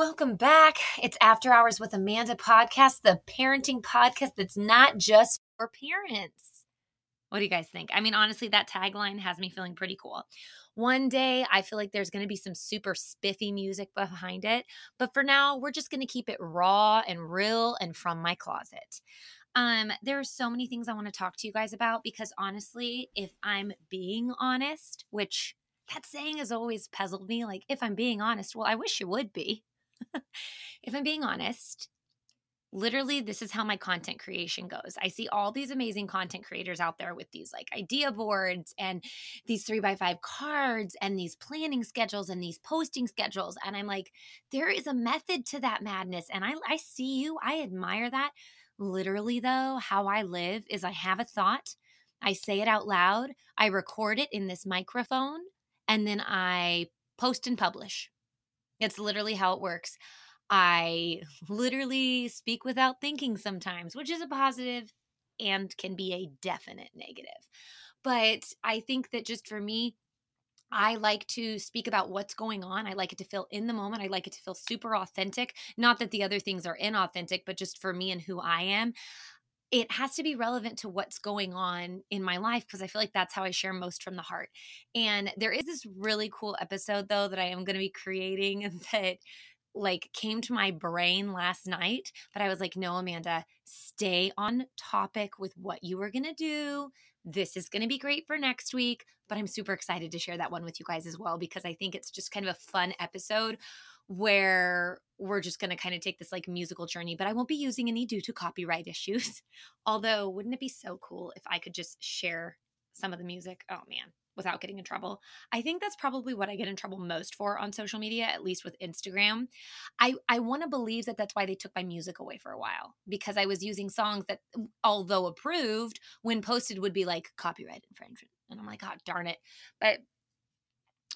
Welcome back. It's After Hours with Amanda podcast, the parenting podcast that's not just for parents. What do you guys think? I mean, honestly, that tagline has me feeling pretty cool. One day, I feel like there's going to be some super spiffy music behind it. But for now, we're just going to keep it raw and real and from my closet. Um, there are so many things I want to talk to you guys about because honestly, if I'm being honest, which that saying has always puzzled me, like, if I'm being honest, well, I wish you would be. if I'm being honest, literally this is how my content creation goes. I see all these amazing content creators out there with these like idea boards and these three by five cards and these planning schedules and these posting schedules and i'm like there is a method to that madness and i, I see you. I admire that. Literally though how i live is i have a thought i say it out loud i record it in this microphone and then i post and publish it's literally how it works. I literally speak without thinking sometimes, which is a positive and can be a definite negative. But I think that just for me, I like to speak about what's going on. I like it to feel in the moment. I like it to feel super authentic. Not that the other things are inauthentic, but just for me and who I am it has to be relevant to what's going on in my life because I feel like that's how I share most from the heart. And there is this really cool episode though that I am going to be creating that like came to my brain last night, but I was like, "No, Amanda, stay on topic with what you are going to do. This is going to be great for next week." But I'm super excited to share that one with you guys as well because I think it's just kind of a fun episode where we're just going to kind of take this like musical journey, but I won't be using any due to copyright issues. Although, wouldn't it be so cool if I could just share some of the music? Oh man, without getting in trouble. I think that's probably what I get in trouble most for on social media, at least with Instagram. I I want to believe that that's why they took my music away for a while because I was using songs that although approved when posted would be like copyright infringement. And I'm like, "God darn it." But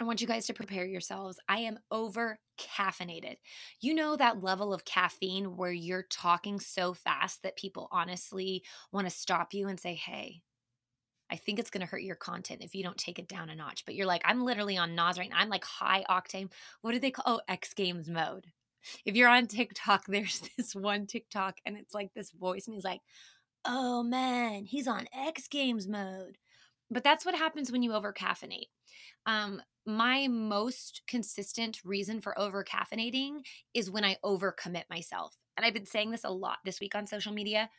I want you guys to prepare yourselves. I am over caffeinated. You know that level of caffeine where you're talking so fast that people honestly want to stop you and say, Hey, I think it's going to hurt your content if you don't take it down a notch. But you're like, I'm literally on NOS right now. I'm like high octane. What do they call? Oh, X Games mode. If you're on TikTok, there's this one TikTok and it's like this voice, and he's like, Oh man, he's on X Games mode. But that's what happens when you over caffeinate. Um, my most consistent reason for over caffeinating is when I overcommit myself. And I've been saying this a lot this week on social media.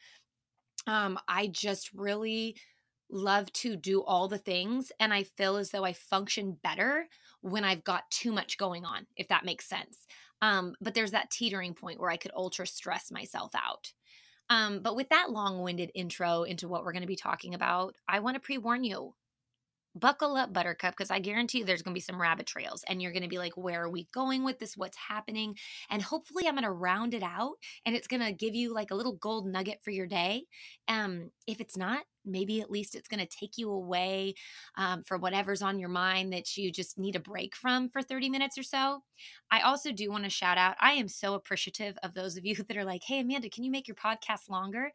Um, I just really love to do all the things and I feel as though I function better when I've got too much going on, if that makes sense. Um, but there's that teetering point where I could ultra stress myself out. Um, but with that long winded intro into what we're going to be talking about, I want to pre warn you buckle up, Buttercup, because I guarantee you there's going to be some rabbit trails and you're going to be like, where are we going with this? What's happening? And hopefully, I'm going to round it out and it's going to give you like a little gold nugget for your day. Um, if it's not, maybe at least it's going to take you away um, for whatever's on your mind that you just need a break from for 30 minutes or so. I also do want to shout out, I am so appreciative of those of you that are like, hey, Amanda, can you make your podcast longer?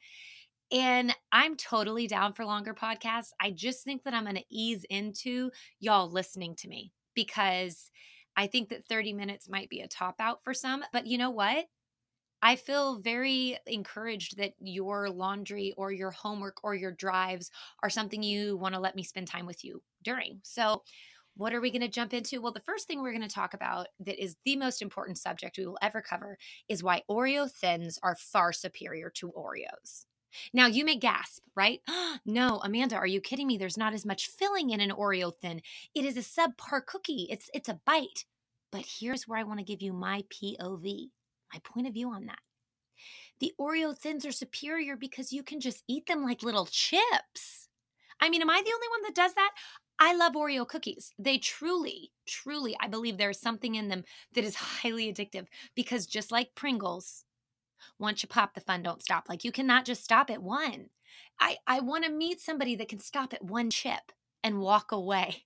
And I'm totally down for longer podcasts. I just think that I'm going to ease into y'all listening to me because I think that 30 minutes might be a top out for some. But you know what? I feel very encouraged that your laundry or your homework or your drives are something you want to let me spend time with you during. So, what are we going to jump into? Well, the first thing we're going to talk about that is the most important subject we will ever cover is why Oreo thins are far superior to Oreos. Now you may gasp, right? no, Amanda, are you kidding me? There's not as much filling in an Oreo thin. It is a subpar cookie. It's it's a bite. But here's where I want to give you my POV, my point of view on that. The Oreo thins are superior because you can just eat them like little chips. I mean, am I the only one that does that? I love Oreo cookies. They truly, truly, I believe there is something in them that is highly addictive because just like Pringles, once you pop the fun don't stop. Like you cannot just stop at one. I i want to meet somebody that can stop at one chip and walk away.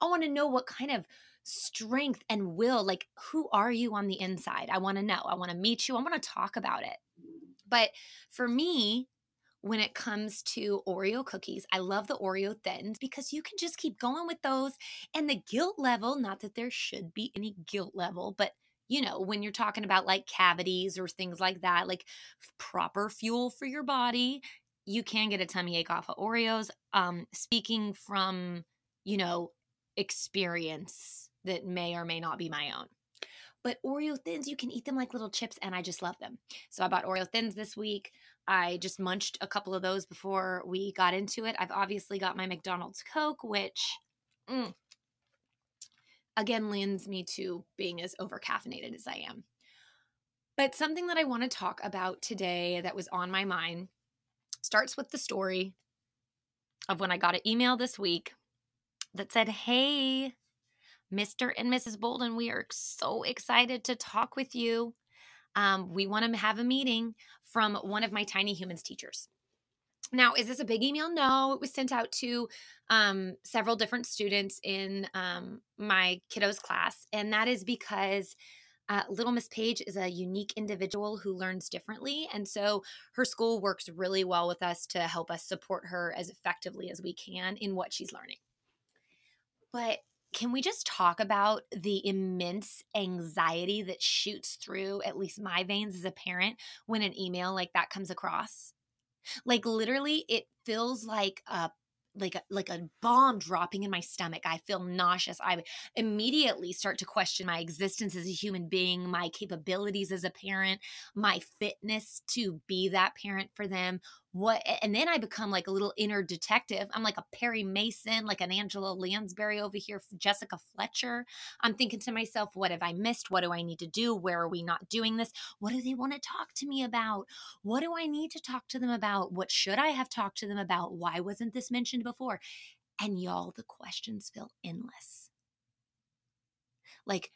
I want to know what kind of strength and will like who are you on the inside? I want to know. I want to meet you. I want to talk about it. But for me when it comes to Oreo cookies. I love the Oreo thins because you can just keep going with those. And the guilt level, not that there should be any guilt level, but you know, when you're talking about like cavities or things like that, like proper fuel for your body, you can get a tummy ache off of Oreos. Um, speaking from, you know, experience that may or may not be my own. But Oreo thins, you can eat them like little chips, and I just love them. So I bought Oreo thins this week. I just munched a couple of those before we got into it. I've obviously got my McDonald's Coke, which mm, again lends me to being as over caffeinated as I am. But something that I want to talk about today that was on my mind starts with the story of when I got an email this week that said, Hey, Mr. and Mrs. Bolden, we are so excited to talk with you. Um, we want to have a meeting from one of my tiny humans teachers. Now, is this a big email? No, it was sent out to um, several different students in um, my kiddos class. And that is because uh, Little Miss Paige is a unique individual who learns differently. And so her school works really well with us to help us support her as effectively as we can in what she's learning. But can we just talk about the immense anxiety that shoots through at least my veins as a parent when an email like that comes across? Like literally it feels like a like a, like a bomb dropping in my stomach. I feel nauseous. I immediately start to question my existence as a human being, my capabilities as a parent, my fitness to be that parent for them, what and then I become like a little inner detective. I'm like a Perry Mason, like an Angela Lansbury over here, Jessica Fletcher. I'm thinking to myself, what have I missed? What do I need to do? Where are we not doing this? What do they want to talk to me about? What do I need to talk to them about? What should I have talked to them about? Why wasn't this mentioned before? And y'all, the questions feel endless. Like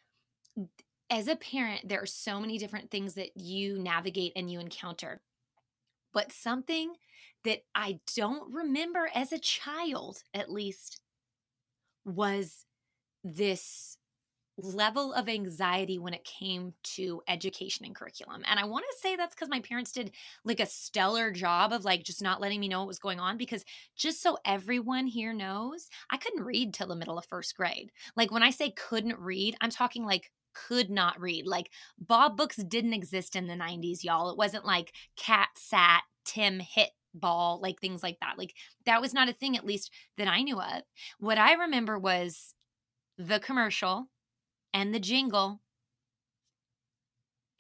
as a parent, there are so many different things that you navigate and you encounter but something that I don't remember as a child, at least, was this level of anxiety when it came to education and curriculum. And I want to say that's because my parents did like a stellar job of like just not letting me know what was going on. Because just so everyone here knows, I couldn't read till the middle of first grade. Like when I say couldn't read, I'm talking like could not read. Like Bob books didn't exist in the 90s, y'all. It wasn't like cat sat Tim hit ball, like things like that. Like that was not a thing, at least that I knew of. What I remember was the commercial and the jingle.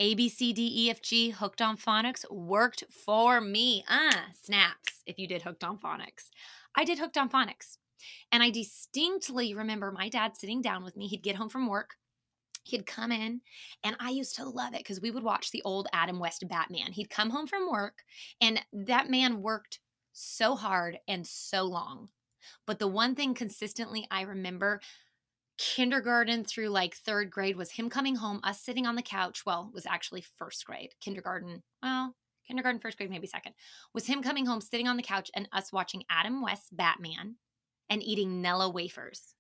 A, B, C, D, E, F, G, Hooked on Phonics worked for me. Ah, snaps if you did Hooked on Phonics. I did Hooked on Phonics. And I distinctly remember my dad sitting down with me. He'd get home from work He'd come in, and I used to love it because we would watch the old Adam West Batman. He'd come home from work, and that man worked so hard and so long. But the one thing consistently I remember kindergarten through like third grade was him coming home, us sitting on the couch. Well, it was actually first grade, kindergarten. Well, kindergarten, first grade, maybe second. Was him coming home, sitting on the couch, and us watching Adam West Batman and eating Nilla wafers.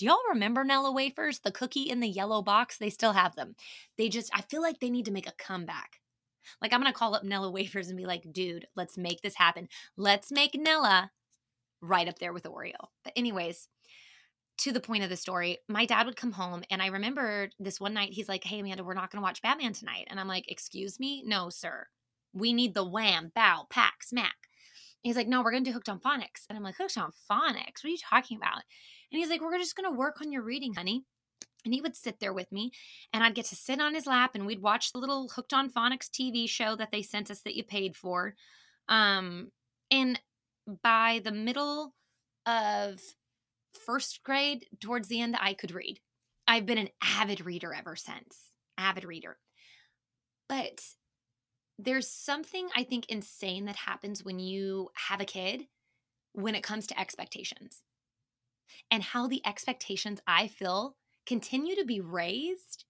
Do y'all remember Nilla wafers? The cookie in the yellow box? They still have them. They just, I feel like they need to make a comeback. Like, I'm going to call up Nilla wafers and be like, dude, let's make this happen. Let's make Nilla right up there with Oreo. But, anyways, to the point of the story, my dad would come home and I remember this one night he's like, Hey, Amanda, we're not to watch Batman tonight. And I'm like, Excuse me? No, sir. We need the wham, bow, pack, smack. He's like, No, we're going to do Hooked on Phonics. And I'm like, Hooked on Phonics? What are you talking about? And he's like, We're just going to work on your reading, honey. And he would sit there with me, and I'd get to sit on his lap, and we'd watch the little Hooked on Phonics TV show that they sent us that you paid for. Um, and by the middle of first grade, towards the end, I could read. I've been an avid reader ever since. Avid reader. But there's something I think insane that happens when you have a kid when it comes to expectations and how the expectations I feel continue to be raised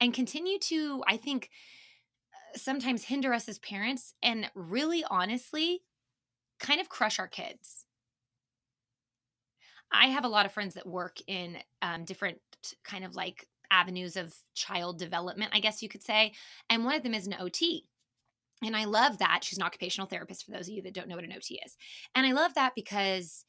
and continue to, I think, uh, sometimes hinder us as parents and really honestly kind of crush our kids. I have a lot of friends that work in um, different kind of like avenues of child development, I guess you could say. And one of them is an OT. And I love that. She's an occupational therapist for those of you that don't know what an OT is. And I love that because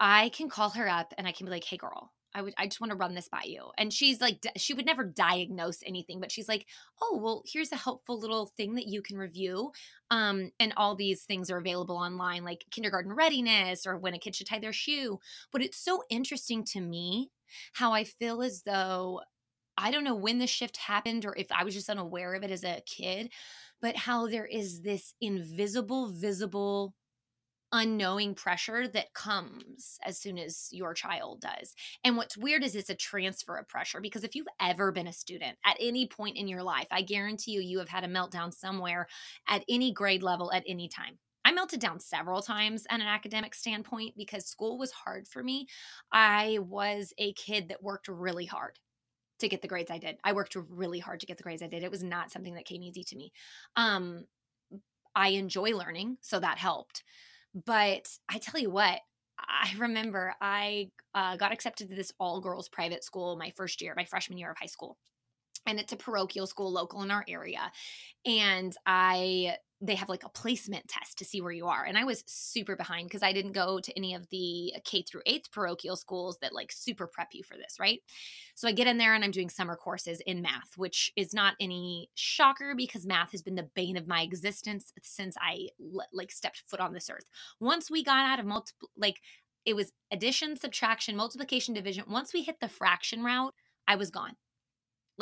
I can call her up and I can be like, hey, girl, I would I just want to run this by you. And she's like she would never diagnose anything, but she's like, "Oh, well, here's a helpful little thing that you can review." Um and all these things are available online like kindergarten readiness or when a kid should tie their shoe. But it's so interesting to me how I feel as though I don't know when the shift happened or if I was just unaware of it as a kid, but how there is this invisible visible unknowing pressure that comes as soon as your child does. And what's weird is it's a transfer of pressure because if you've ever been a student at any point in your life, I guarantee you, you have had a meltdown somewhere at any grade level at any time. I melted down several times at an academic standpoint because school was hard for me. I was a kid that worked really hard to get the grades I did. I worked really hard to get the grades I did. It was not something that came easy to me. Um, I enjoy learning, so that helped. But I tell you what, I remember I uh, got accepted to this all girls private school my first year, my freshman year of high school. And it's a parochial school local in our area. And I they have like a placement test to see where you are. And I was super behind because I didn't go to any of the uh, K through eighth parochial schools that like super prep you for this, right? So I get in there and I'm doing summer courses in math, which is not any shocker because math has been the bane of my existence since I like stepped foot on this earth. Once we got out of multiple, like it was addition, subtraction, multiplication, division. Once we hit the fraction route, I was gone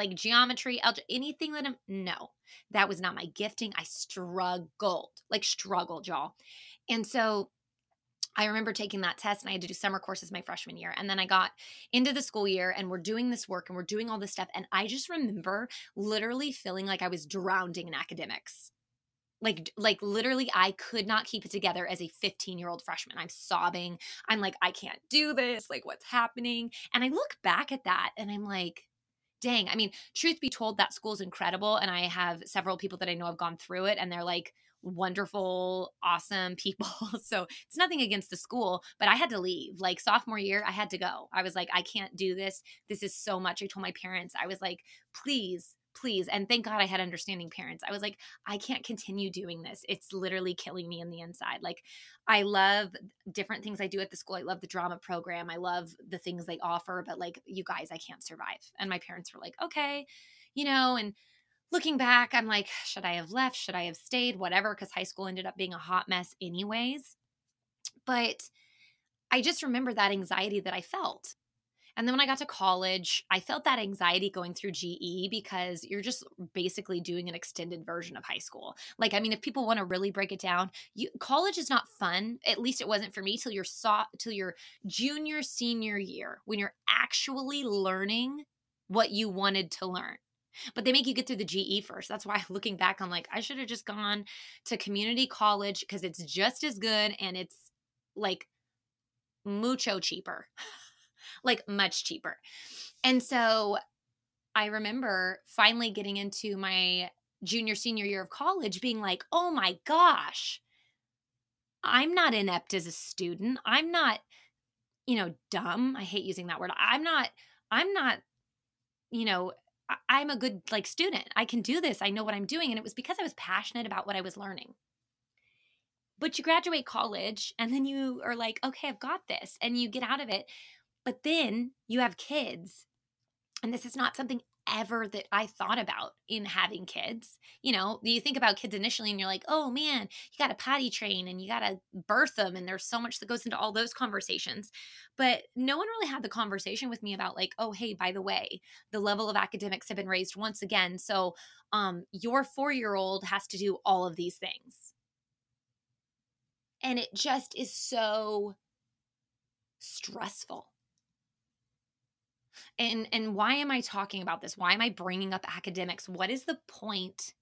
like geometry, algebra, anything that I'm, no, that was not my gifting. I struggled, like struggled, y'all. And so I remember taking that test and I had to do summer courses my freshman year. And then I got into the school year and we're doing this work and we're doing all this stuff. And I just remember literally feeling like I was drowning in academics. Like, like literally, I could not keep it together as a 15 year old freshman. I'm sobbing. I'm like, I can't do this. Like, what's happening? And I look back at that and I'm like, dang, I mean, truth be told, that school's incredible. And I have several people that I know have gone through it and they're like wonderful, awesome people. so it's nothing against the school, but I had to leave. Like sophomore year, I had to go. I was like, I can't do this. This is so much. I told my parents, I was like, please please. And thank God I had understanding parents. I was like, I can't continue doing this. It's literally killing me in the inside. Like, I love different things I do at the school. I love the drama program. I love the things they offer, but like, you guys, I can't survive. And my parents were like, okay, you know, and looking back, I'm like, should I have left? Should I have stayed? Whatever, because high school ended up being a hot mess, anyways. But I just remember that anxiety that I felt. And then when I got to college, I felt that anxiety going through GE because you're just basically doing an extended version of high school. Like, I mean, if people want to really break it down, you, college is not fun. At least it wasn't for me till your saw till your junior senior year when you're actually learning what you wanted to learn. But they make you get through the GE first. That's why looking back, I'm like, I should have just gone to community college because it's just as good and it's like mucho cheaper. like much cheaper. And so I remember finally getting into my junior, senior year of college being like, oh my gosh, I'm not inept as a student. I'm not, you know, dumb. I hate using that word. I'm not, I'm not, you know, I'm a good like student. I can do this. I know what I'm doing. And it was because I was passionate about what I was learning. But you graduate college and then you are like, okay, I've got this. And you get out of it but then you have kids. And this is not something ever that I thought about in having kids. You know, you think about kids initially and you're like, oh man, you got to potty train and you got to birth them. And there's so much that goes into all those conversations. But no one really had the conversation with me about, like, oh, hey, by the way, the level of academics have been raised once again. So um, your four year old has to do all of these things. And it just is so stressful and and why am i talking about this? Why am i bringing up academics? What is the point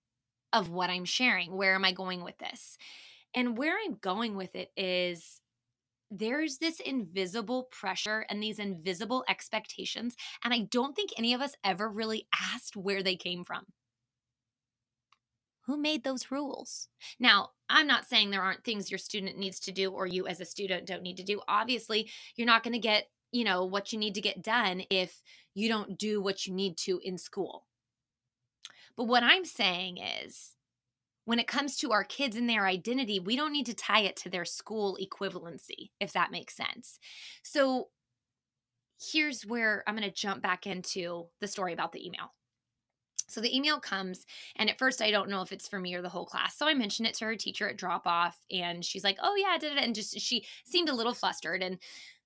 of what i'm sharing? Where am i going with this? And where i'm going with it is there's this invisible pressure and these invisible expectations and i don't think any of us ever really asked where they came from. Who made those rules? Now, I'm not saying there aren't things your student needs to do or you as a student don't need to do. Obviously, you're not going to get you know what you need to get done if you don't do what you need to in school but what i'm saying is when it comes to our kids and their identity we don't need to tie it to their school equivalency if that makes sense so here's where I'm going to jump back into the story about the email. So the email comes, and at first I don't know if it's for me or the whole class. So I mentioned it to her teacher at drop off, and she's like, "Oh yeah, I did it," and just she seemed a little flustered. And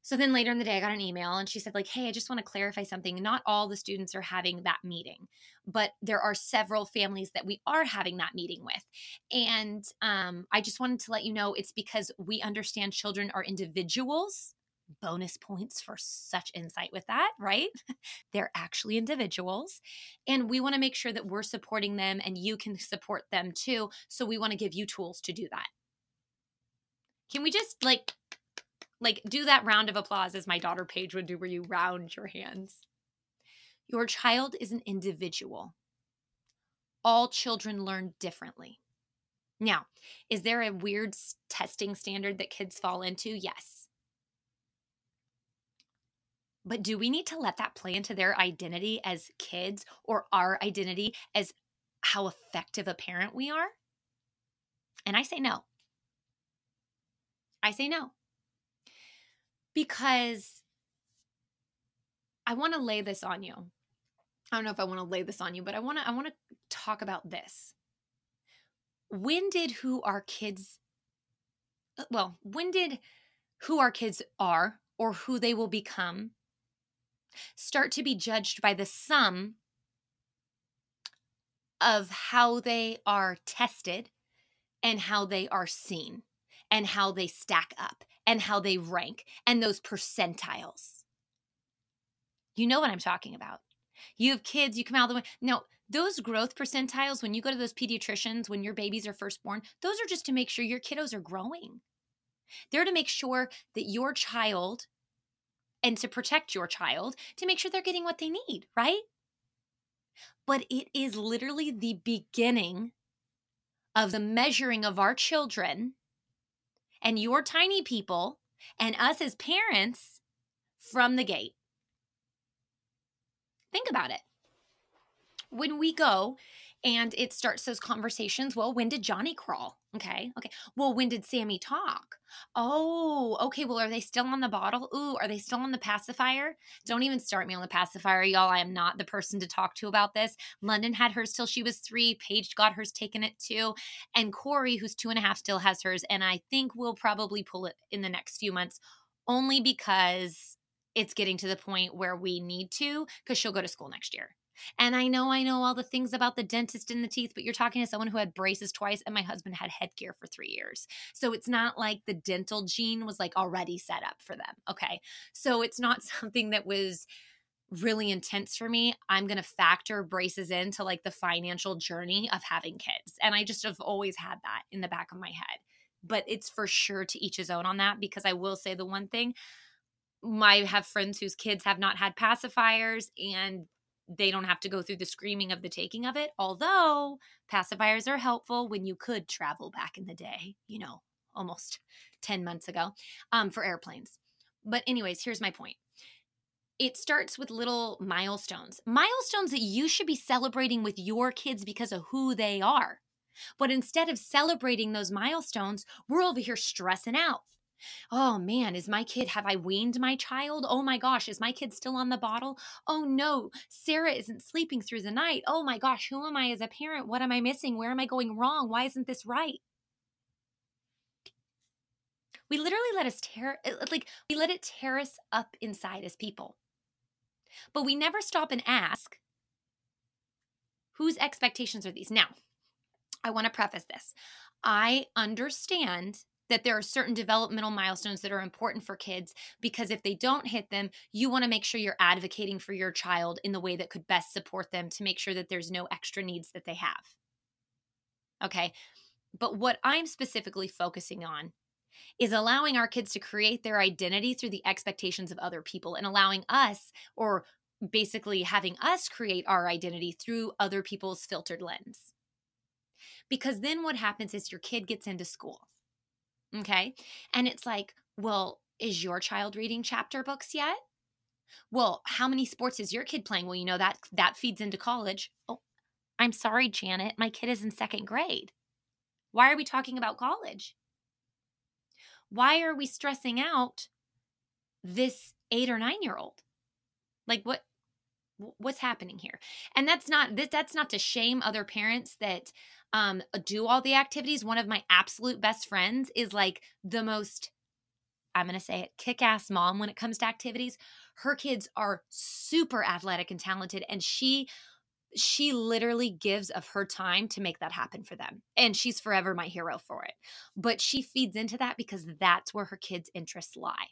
so then later in the day, I got an email, and she said, "Like, hey, I just want to clarify something. Not all the students are having that meeting, but there are several families that we are having that meeting with, and um, I just wanted to let you know it's because we understand children are individuals." bonus points for such insight with that, right? They're actually individuals. And we want to make sure that we're supporting them and you can support them too. So we want to give you tools to do that. Can we just like like do that round of applause as my daughter Paige would do where you round your hands? Your child is an individual. All children learn differently. Now, is there a weird testing standard that kids fall into? Yes. But do we need to let that play into their identity as kids or our identity as how effective a parent we are? And I say no. I say no. Because I want to lay this on you. I don't know if I want to lay this on you, but I want to I want to talk about this. When did who our kids uh, well, when did who our kids are or who they will become start to be judged by the sum of how they are tested and how they are seen and how they stack up and how they rank and those percentiles. You know what I'm talking about. You have kids, you come out of the way. No, those growth percentiles, when you go to those pediatricians, when your babies are first born, those are just to make sure your kiddos are growing. They're to make sure that your child and to protect your child to make sure they're getting what they need, right? But it is literally the beginning of the measuring of our children and your tiny people and us as parents from the gate. Think about it. When we go and it starts those conversations. Well, when did Johnny crawl? Okay. Okay. Well, when did Sammy talk? Oh, okay. Well, are they still on the bottle? Ooh, are they still on the pacifier? Don't even start me on the pacifier, y'all. I am not the person to talk to about this. London had hers till she was three. Paige got hers taken at two. And Corey, who's two and a half, still has hers. And I think we'll probably pull it in the next few months only because it's getting to the point where we need to because she'll go to school next year. And I know I know all the things about the dentist and the teeth, but you're talking to someone who had braces twice and my husband had headgear for 3 years. So it's not like the dental gene was like already set up for them. Okay. So it's not something that was really intense for me. I'm going to factor braces into like the financial journey of having kids. And I just have always had that in the back of my head. But it's for sure to each his own on that because I will say the one thing I have friends whose kids have not had pacifiers and they don't have to go through the screaming of the taking of it. Although pacifiers are helpful when you could travel back in the day, you know, almost 10 months ago um, for airplanes. But, anyways, here's my point it starts with little milestones, milestones that you should be celebrating with your kids because of who they are. But instead of celebrating those milestones, we're over here stressing out Oh man, is my kid, have I weaned my child? Oh my gosh, is my kid still on the bottle? Oh no, Sarah isn't sleeping through the night. Oh my gosh, who am I as a parent? What am I missing? Where am I going wrong? Why isn't this right? We literally let us tear, uh, like, we let it tear us up inside as people. But we never stop and ask, whose expectations are these? Now, I want to preface this. I understand that there are certain developmental milestones that are important for kids because if they don't hit them, you want to make sure you're advocating for your child in the way that could best support them to make sure that there's no extra needs that they have. Okay. But what I'm specifically focusing on is allowing our kids to create their identity through the expectations of other people and allowing us, or basically having us create our identity through other people's filtered lens. Because then what happens is your kid gets into school Okay. And it's like, well, is your child reading chapter books yet? Well, how many sports is your kid playing? Well, you know that that feeds into college. Oh, I'm sorry, Janet, my kid is in second grade. Why are we talking about college? Why are we stressing out this 8 or 9 year old? Like what what's happening here? And that's not that's not to shame other parents that um do all the activities. One of my absolute best friends is like the most I'm going to say it, kick ass mom when it comes to activities. Her kids are super athletic and talented, and she she literally gives of her time to make that happen for them. And she's forever my hero for it. But she feeds into that because that's where her kids' interests lie.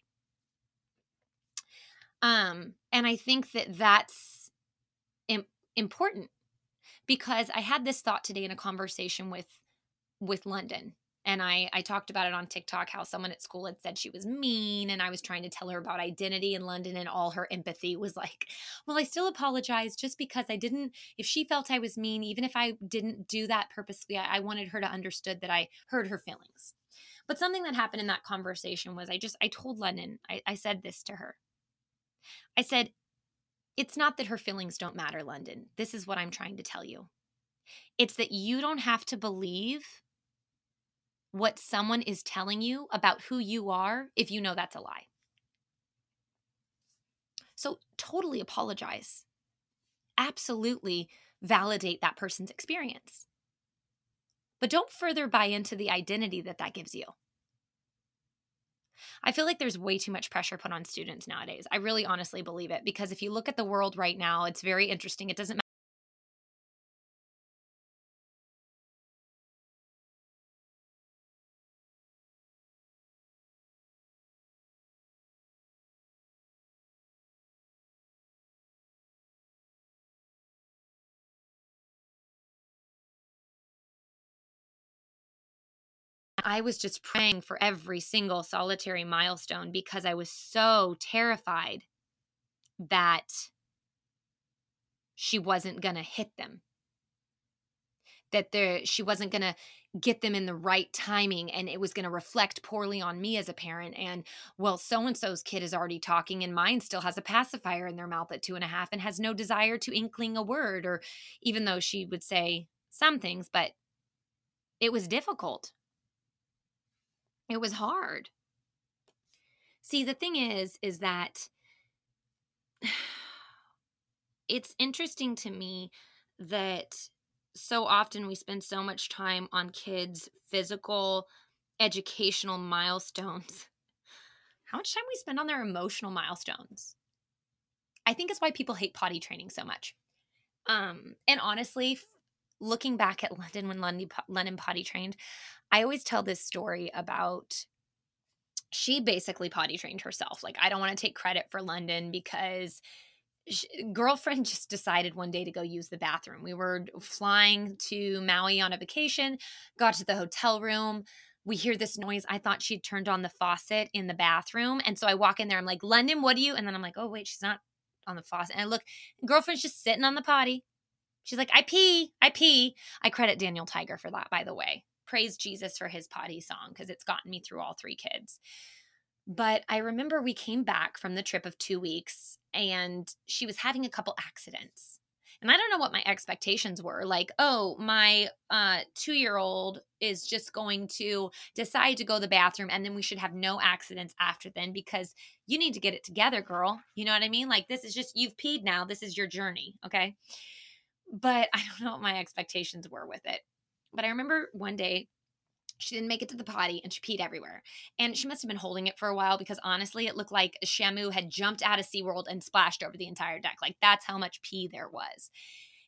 Um, and I think that that's Im- important because I had this thought today in a conversation with with London and I I talked about it on TikTok how someone at school had said she was mean and I was trying to tell her about identity in London and all her empathy was like, "Well, I still apologize just because I didn't if she felt I was mean, even if I didn't do that purposely, I, I wanted her to understood that I heard her feelings." But something that happened in that conversation was I just I told London, I, I said this to her. I said, "It's not that her feelings don't matter, London. This is what I'm trying to tell you. It's that you don't have to believe what someone is telling you about who you are if you know that's a lie. So, totally apologize. Absolutely validate that person's experience. But don't further buy into the identity that that gives you. I feel like there's way too much pressure put on students nowadays. I really honestly believe it because if you look at the world right now, it's very interesting. It doesn't I was just praying for every single solitary milestone because I was so terrified that she wasn't going to hit them. That there she wasn't going to get them in the right timing and it was going to reflect poorly on me as a parent and well so and so's kid is already talking and mine still has a pacifier in their mouth at two and a half and has no desire to inkling a word or even though she would say some things but it was difficult it was hard. See, the thing is, is that it's interesting to me that so often we spend so much time on kids' physical, educational milestones. How much time we spend on their emotional milestones? I think it's why people hate potty training so much. Um, and honestly, looking back at London when London, London potty trained, I always tell this story about she basically potty trained herself. Like, I don't want to take credit for London because she, girlfriend just decided one day to go use the bathroom. We were flying to Maui on a vacation, got to the hotel room. We hear this noise. I thought she'd turned on the faucet in the bathroom. And so I walk in there. I'm like, London, what do you? And then I'm like, oh, wait, she's not on the faucet. And I look, girlfriend's just sitting on the potty. She's like, I pee, I pee. I credit Daniel Tiger for that, by the way praise Jesus for his potty song because it's gotten me through all three kids. But I remember we came back from the trip of two weeks and she was having a couple accidents. And I don't know what my expectations were. Like, oh, my uh, two year old is just going to decide to go to the bathroom and then we should have no accidents after then because you need to get it together, girl. You know what I mean? Like, this is just, you've peed now. This is your journey. Okay. But I don't know what my expectations were with it. But I remember one day she didn't make it to the potty and she peed everywhere. And she must have been holding it for a while because honestly, it looked like Shamu had jumped out of SeaWorld and splashed over the entire deck. Like that's how much pee there was.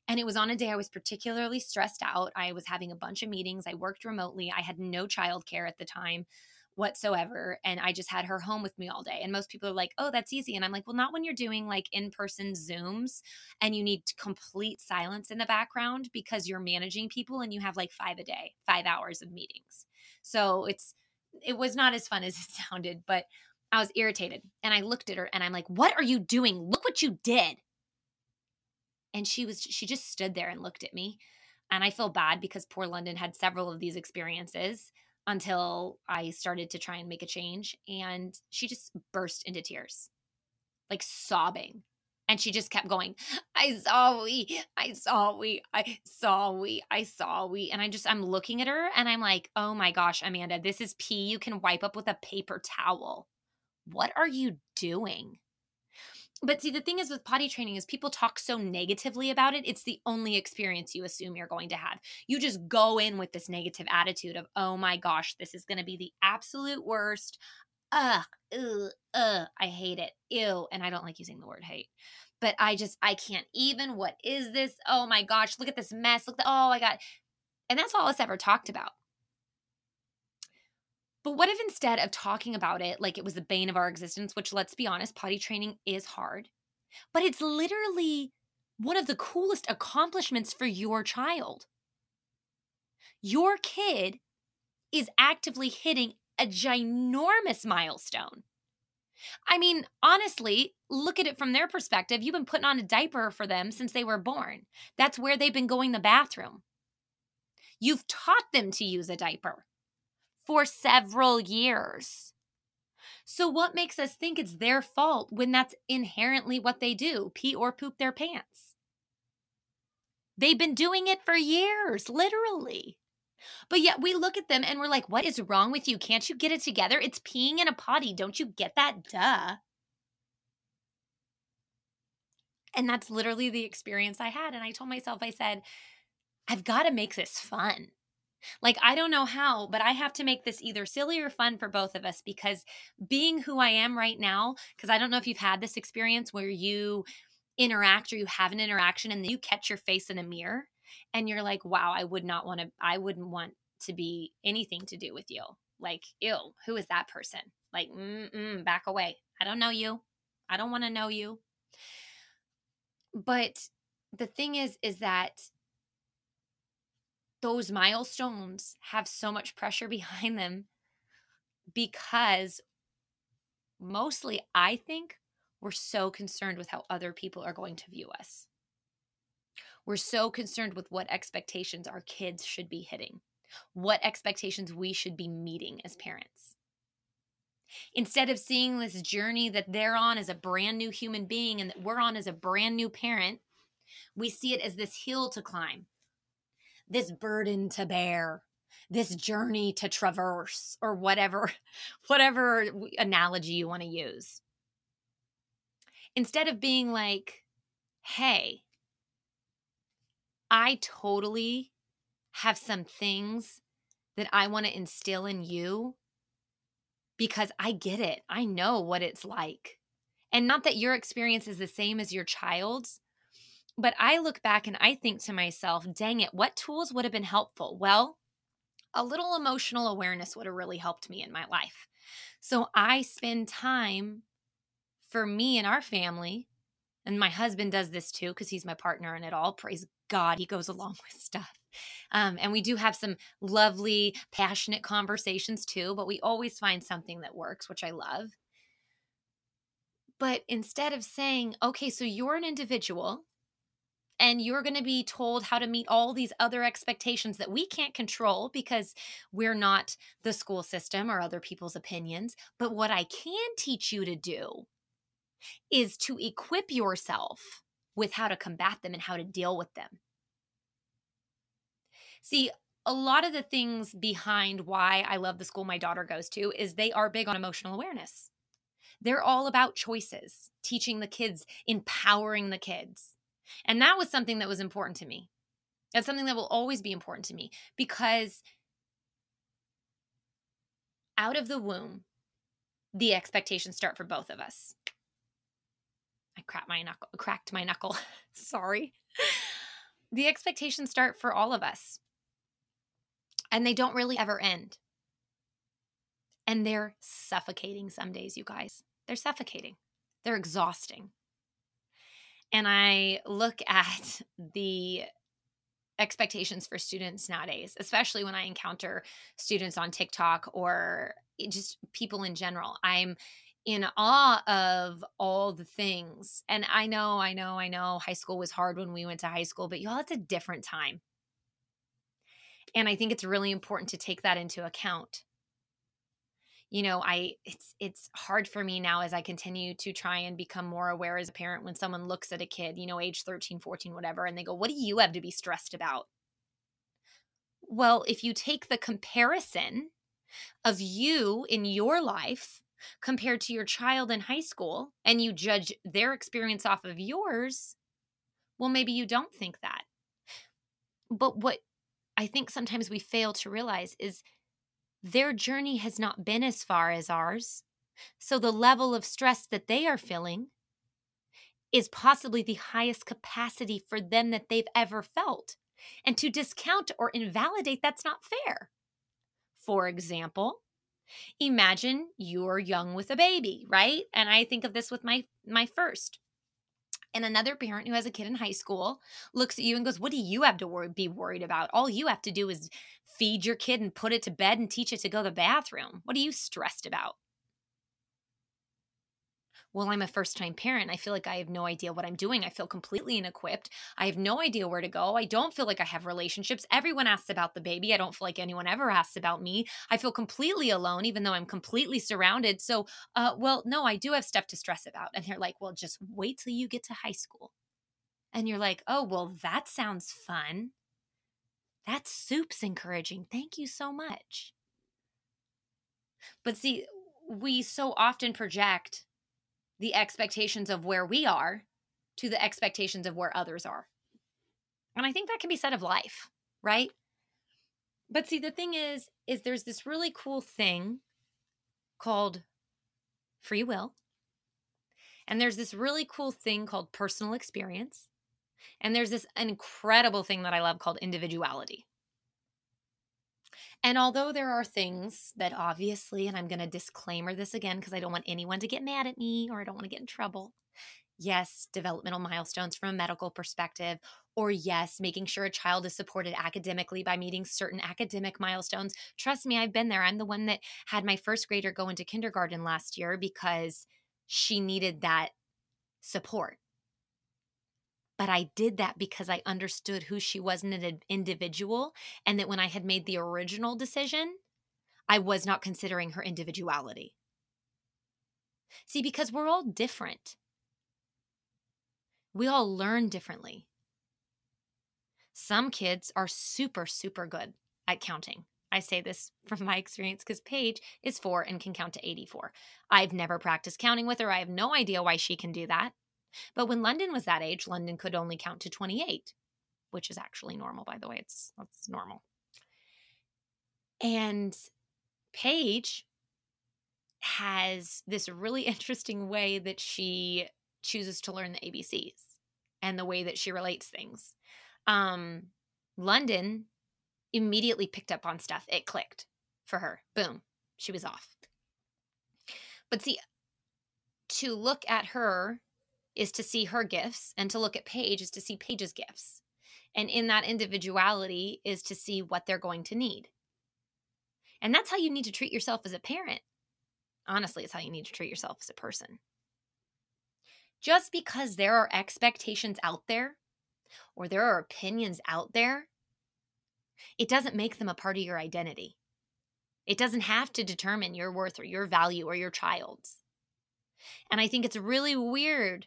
And it was on a day I was particularly stressed out. I was having a bunch of meetings. I worked remotely. I had no childcare at the time whatsoever. And I just had her home with me all day. And most people are like, oh, that's easy. And I'm like, well, not when you're doing like in person Zooms and you need complete silence in the background because you're managing people and you have like five a day, five hours of meetings. So it's, it was not as fun as it sounded, but I was irritated. And I looked at her and I'm like, what are you doing? Look what you did. And she was, she just stood there and looked at me. And I feel bad because poor London had several of these experiences until I started to try and make a change. And she just burst into tears, like sobbing. And she just kept going, I saw we, I saw we, I saw we, I saw we. And I just, I'm looking at her and I'm like, oh my gosh, Amanda, this is pee you can wipe up with a paper towel. What are you doing? But see the thing is with potty training is people talk so negatively about it it's the only experience you assume you're going to have. You just go in with this negative attitude of oh my gosh this is going to be the absolute worst. Ugh ugh, ugh i hate it. Ew and i don't like using the word hate. But i just i can't even what is this? Oh my gosh look at this mess look at oh my god. And that's all it's ever talked about but what if instead of talking about it like it was the bane of our existence, which let's be honest, potty training is hard, but it's literally one of the coolest accomplishments for your child. Your kid is actively hitting a ginormous milestone. I mean, honestly, look at it from their perspective. You've been putting on a diaper for them since they were born. That's where they've been going the bathroom. You've taught them to use a diaper for several years. So, what makes us think it's their fault when that's inherently what they do pee or poop their pants? They've been doing it for years, literally. But yet we look at them and we're like, what is wrong with you? Can't you get it together? It's peeing in a potty. Don't you get that? Duh. And that's literally the experience I had. And I told myself, I said, I've got to make this fun. Like, I don't know how, but I have to make this either silly or fun for both of us because being who I am right now, because I don't know if you've had this experience where you interact or you have an interaction and you catch your face in a mirror and you're like, wow, I would not want to, I wouldn't want to be anything to do with you. Like, ew, who is that person? Like, mm back away. I don't know you. I don't want to know you. But the thing is, is that those milestones have so much pressure behind them because mostly I think we're so concerned with how other people are going to view us. We're so concerned with what expectations our kids should be hitting, what expectations we should be meeting as parents. Instead of seeing this journey that they're on as a brand new human being and that we're on as a brand new parent, we see it as this hill to climb this burden to bear this journey to traverse or whatever whatever analogy you want to use. Instead of being like hey i totally have some things that i want to instill in you because i get it. I know what it's like. And not that your experience is the same as your child's but I look back and I think to myself, dang it, what tools would have been helpful? Well, a little emotional awareness would have really helped me in my life. So I spend time for me and our family, and my husband does this too because he's my partner in it all. Praise God, he goes along with stuff. Um, and we do have some lovely, passionate conversations too, but we always find something that works, which I love. But instead of saying, okay, so you're an individual and you're going to be told how to meet all these other expectations that we can't control because we're not the school system or other people's opinions. But what I can teach you to do is to equip yourself with how to combat them and how to deal with them. See, a lot of the things behind why I love the school my daughter goes to is they are big on emotional awareness. They're all about choices, teaching the kids, empowering the kids. And that was something that was important to me. That's something that will always be important to me because out of the womb, the expectations start for both of us. I cracked my knuckle, cracked my knuckle. Sorry. The expectations start for all of us. And they don't really ever end. And they're suffocating some days, you guys. They're suffocating. They're exhausting and I look at the expectations for students nowadays, especially when I encounter students on TikTok or just people in general. I'm in awe of all the things. And I know, I know, I know high school was hard when we went to high school, but y'all, it's a different time. And I think it's really important to take that into account you know i it's it's hard for me now as i continue to try and become more aware as a parent when someone looks at a kid you know age 13 14 whatever and they go what do you have to be stressed about well if you take the comparison of you in your life compared to your child in high school and you judge their experience off of yours, well, maybe you don't think that. But what I think sometimes we fail to realize is their journey has not been as far as ours. So the level of stress that they are feeling is possibly the highest capacity for them that they've ever felt. And to discount or invalidate, that's not fair. For example, imagine you're young with a baby, right? And I think of this with my my first. And another parent who has a kid in high school looks at you and goes, What do you have to worry, be worried about? All you have to do is feed your kid and put it to bed and teach it to go to the bathroom. What are you stressed about? Well, I'm a first time parent. I feel like I have no idea what I'm doing. I feel completely inequipped. I have no idea where to go. I don't feel like I have relationships. Everyone asks about the baby. I don't feel like anyone ever asks about me. I feel completely alone, even though I'm completely surrounded. So, uh, well, no, I do have stuff to stress about. And they're like, well, just wait till you get to high school. And you're like, oh, well, that sounds fun. That soup's encouraging. Thank you so much. But see, we so often project the expectations of where we are to the expectations of where others are. And I think that can be said of life, right? But see, the thing is, is there's this really cool thing called free will. And there's this really cool thing called personal experience. And there's this incredible thing that I love called individuality. And although there are things that obviously, and I'm going to disclaimer this again because I don't want anyone to get mad at me or I don't want to get in trouble. Yes, developmental milestones from a medical perspective, or yes, making sure a child is supported academically by meeting certain academic milestones. Trust me, I've been there. I'm the one that had my first grader go into kindergarten last year because she needed that support. But I did that because I understood who she was as an individual. And that when I had made the original decision, I was not considering her individuality. See, because we're all different, we all learn differently. Some kids are super, super good at counting. I say this from my experience because Paige is four and can count to 84. I've never practiced counting with her. I have no idea why she can do that. But when London was that age, London could only count to 28, which is actually normal, by the way. It's that's normal. And Paige has this really interesting way that she chooses to learn the ABCs and the way that she relates things. Um, London immediately picked up on stuff. It clicked for her. Boom, she was off. But see, to look at her is to see her gifts, and to look at Paige is to see Paige's gifts. And in that individuality is to see what they're going to need. And that's how you need to treat yourself as a parent. Honestly, it's how you need to treat yourself as a person. Just because there are expectations out there or there are opinions out there, it doesn't make them a part of your identity. It doesn't have to determine your worth or your value or your child's. And I think it's really weird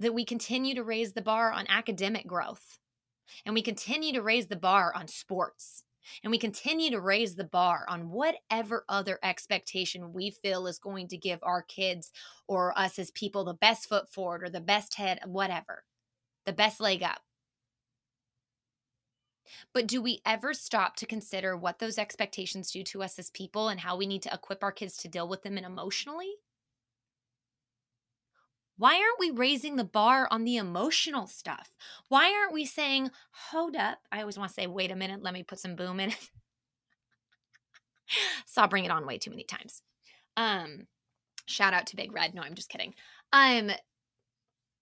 that we continue to raise the bar on academic growth and we continue to raise the bar on sports and we continue to raise the bar on whatever other expectation we feel is going to give our kids or us as people the best foot forward or the best head, whatever, the best leg up. But do we ever stop to consider what those expectations do to us as people and how we need to equip our kids to deal with them and emotionally? Why aren't we raising the bar on the emotional stuff? Why aren't we saying, hold up? I always want to say, wait a minute, let me put some boom in it. Saw bring it on way too many times. Um, shout out to Big Red. No, I'm just kidding. Um,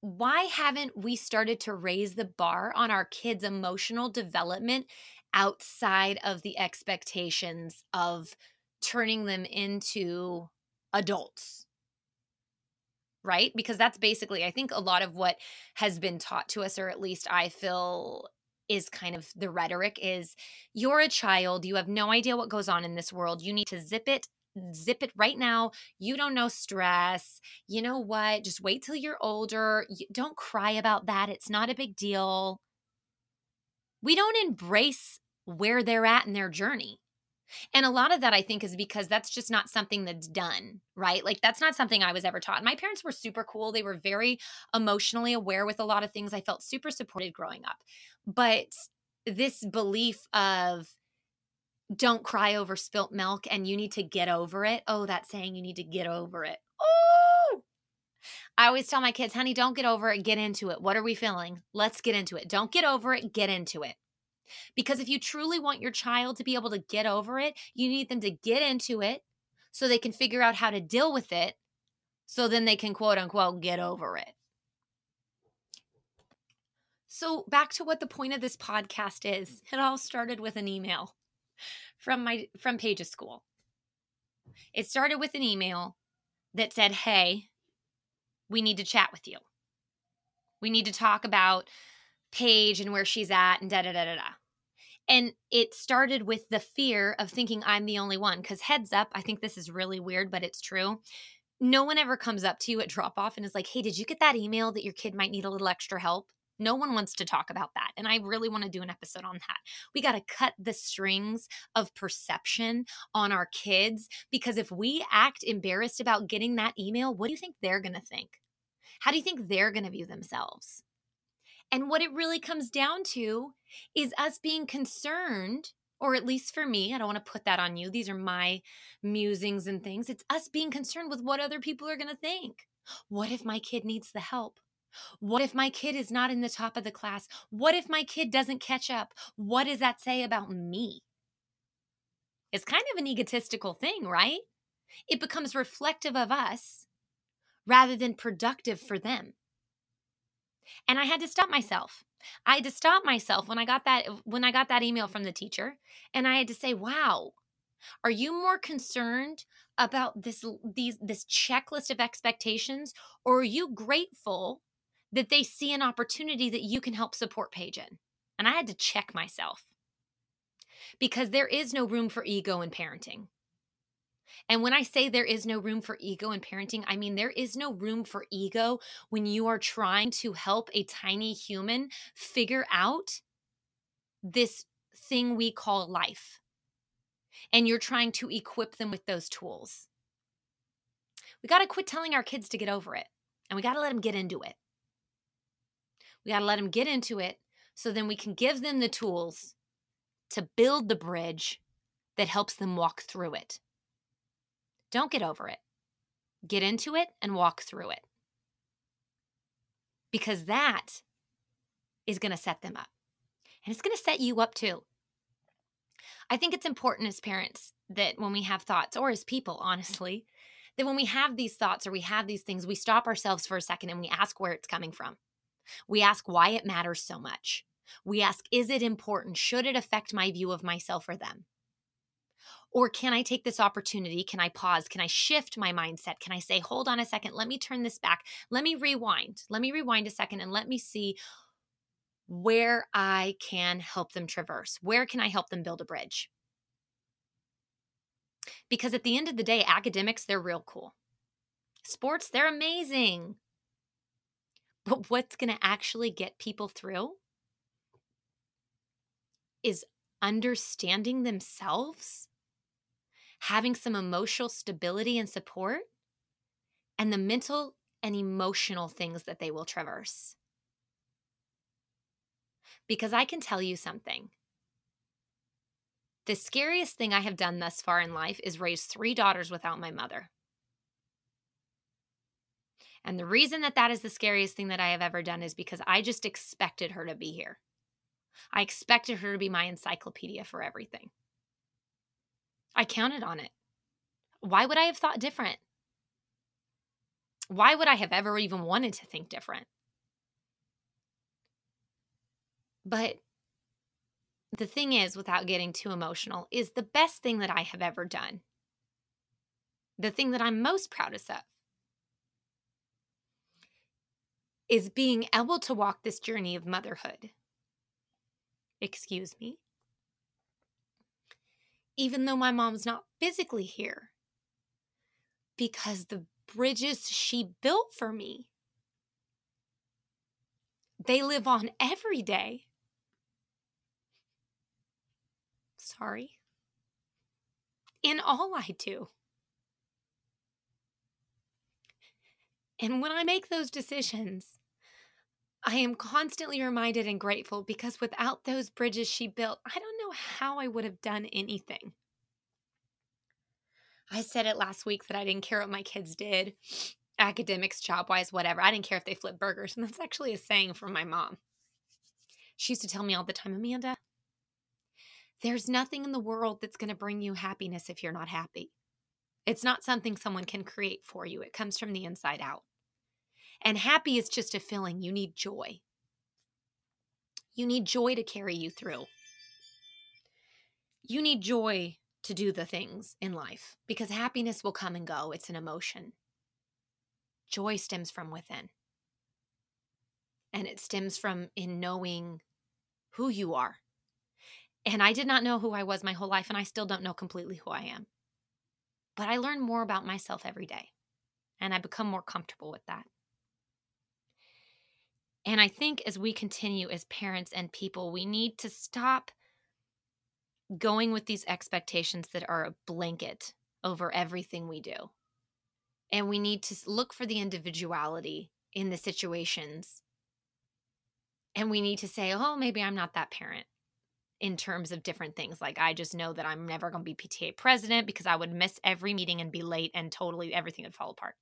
why haven't we started to raise the bar on our kids' emotional development outside of the expectations of turning them into adults? Right? Because that's basically, I think, a lot of what has been taught to us, or at least I feel is kind of the rhetoric is you're a child, you have no idea what goes on in this world. You need to zip it zip it right now. You don't know stress. You know what? Just wait till you're older. You, don't cry about that. It's not a big deal. We don't embrace where they're at in their journey. And a lot of that I think is because that's just not something that's done, right? Like that's not something I was ever taught. My parents were super cool. They were very emotionally aware with a lot of things. I felt super supported growing up. But this belief of don't cry over spilt milk and you need to get over it. Oh, that saying you need to get over it. Oh, I always tell my kids, honey, don't get over it, get into it. What are we feeling? Let's get into it. Don't get over it, get into it. Because if you truly want your child to be able to get over it, you need them to get into it so they can figure out how to deal with it so then they can quote unquote get over it. So, back to what the point of this podcast is. It all started with an email from my from Paige's school. It started with an email that said, "Hey, we need to chat with you. We need to talk about Paige and where she's at and da da da da da. And it started with the fear of thinking I'm the only one. Because heads up, I think this is really weird, but it's true. No one ever comes up to you at drop off and is like, hey, did you get that email that your kid might need a little extra help? No one wants to talk about that. And I really want to do an episode on that. We got to cut the strings of perception on our kids because if we act embarrassed about getting that email, what do you think they're going to think? How do you think they're going to view themselves? And what it really comes down to is us being concerned, or at least for me, I don't want to put that on you. These are my musings and things. It's us being concerned with what other people are going to think. What if my kid needs the help? What if my kid is not in the top of the class? What if my kid doesn't catch up? What does that say about me? It's kind of an egotistical thing, right? It becomes reflective of us rather than productive for them. And I had to stop myself. I had to stop myself when I got that uh, when I got that email from the teacher and I had to say, "Wow, are you more concerned about this these this checklist of expectations or are you grateful that they see an opportunity that you can help support Paige in?" And I had to check myself. Because there is no room for ego in parenting. And when I say there is no room for ego in parenting, I mean there is no room for ego when you are trying to help a tiny human figure out this thing we call life. And you're trying to equip them with those tools. We got to quit telling our kids to get over it, and we got to let them get into it. We got to let them get into it so then we can give them the tools to build the bridge that helps them walk through it. Don't get over it. Get into it and walk through it. Because that is going to set them up. And it's going to set you up too. I think it's important as parents that when we have thoughts, or as people, honestly, that when we have these thoughts or we have these things, we stop ourselves for a second and we ask where it's coming from. We ask why it matters so much. We ask, is it important? Should it affect my view of myself or them? Or can I take this opportunity? Can I pause? Can I shift my mindset? Can I say, hold on a second, let me turn this back? Let me rewind. Let me rewind a second and let me see where I can help them traverse. Where can I help them build a bridge? Because at the end of the day, academics, they're real cool. Sports, they're amazing. But what's going to actually get people through is understanding themselves having some emotional stability and support, and the mental and emotional things that they will traverse. Because I can tell you something. The scariest thing I have done thus far in life is raise three daughters without my mother. And the reason that that is the scariest thing that I have ever done is because I just expected her to be here. I expected her to be my encyclopedia for everything. I counted on it. Why would I have thought different? Why would I have ever even wanted to think different? But the thing is, without getting too emotional, is the best thing that I have ever done. The thing that I'm most proudest of is being able to walk this journey of motherhood. Excuse me even though my mom's not physically here. Because the bridges she built for me, they live on every day. Sorry. in all I do. And when I make those decisions, I am constantly reminded and grateful because without those bridges she built, I don't know how I would have done anything. I said it last week that I didn't care what my kids did, academics, job wise, whatever. I didn't care if they flipped burgers. And that's actually a saying from my mom. She used to tell me all the time, Amanda, there's nothing in the world that's going to bring you happiness if you're not happy. It's not something someone can create for you, it comes from the inside out. And happy is just a feeling. You need joy. You need joy to carry you through. You need joy to do the things in life because happiness will come and go. It's an emotion. Joy stems from within. And it stems from in knowing who you are. And I did not know who I was my whole life, and I still don't know completely who I am. But I learn more about myself every day, and I become more comfortable with that. And I think as we continue as parents and people, we need to stop going with these expectations that are a blanket over everything we do. And we need to look for the individuality in the situations. And we need to say, oh, maybe I'm not that parent in terms of different things. Like, I just know that I'm never going to be PTA president because I would miss every meeting and be late and totally everything would fall apart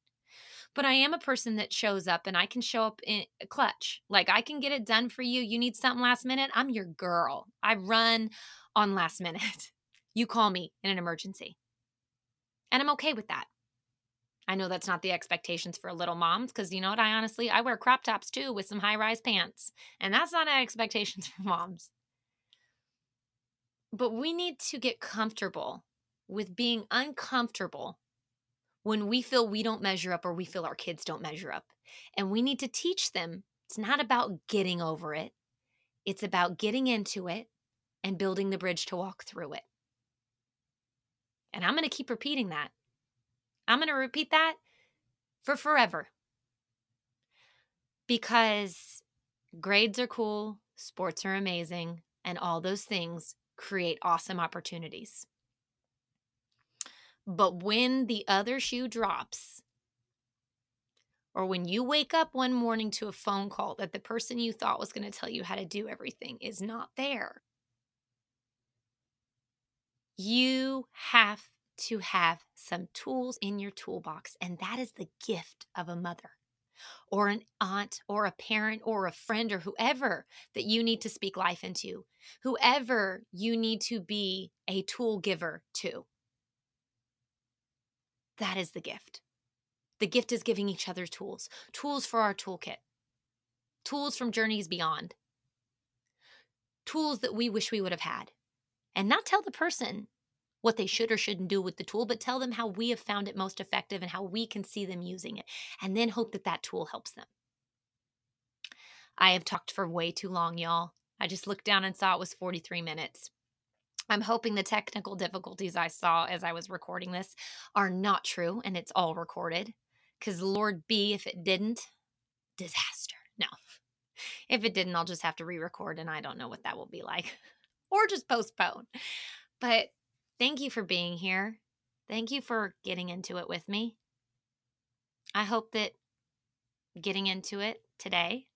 but I am a person that shows up and I can show up in a clutch. Like I can get it done for you. You need something last minute. I'm your girl. I run on last minute. You call me in an emergency. And I'm okay with that. I know that's not the expectations for little moms because you know what? I honestly, I wear crop tops too with some high rise pants. And that's not expectations for moms. But we need to get comfortable with being uncomfortable when we feel we don't measure up or we feel our kids don't measure up. And we need to teach them it's not about getting over it, it's about getting into it and building the bridge to walk through it. And I'm going to keep repeating that. I'm going to repeat that for forever. Because grades are cool, sports are amazing, and all those things create awesome opportunities. But when the other shoe drops, or when you wake up one morning to a phone call that the person you thought was going to tell you how to do everything is not there, you have to have some tools in your toolbox. And that is the gift of a mother or an aunt or a parent or a friend or whoever that you need to speak life into, whoever you need to be a tool giver to. That is the gift. The gift is giving each other tools, tools for our toolkit, tools from journeys beyond, tools that we wish we would have had. And not tell the person what they should or shouldn't do with the tool, but tell them how we have found it most effective and how we can see them using it, and then hope that that tool helps them. I have talked for way too long, y'all. I just looked down and saw it was 43 minutes. I'm hoping the technical difficulties I saw as I was recording this are not true and it's all recorded. Because Lord be, if it didn't, disaster. No. If it didn't, I'll just have to re record and I don't know what that will be like or just postpone. But thank you for being here. Thank you for getting into it with me. I hope that getting into it today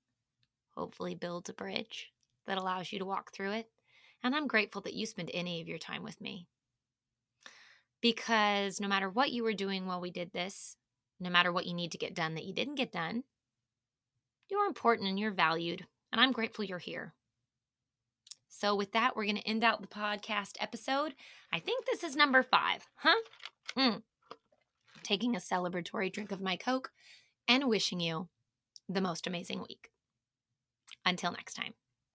hopefully builds a bridge that allows you to walk through it and I'm grateful that you spend any of your time with me. Because no matter what you were doing while we did this, no matter what you need to get done that you didn't get done, you're important and you're valued. And I'm grateful you're here. So, with that, we're going to end out the podcast episode. I think this is number five, huh? Mm. Taking a celebratory drink of my Coke and wishing you the most amazing week. Until next time.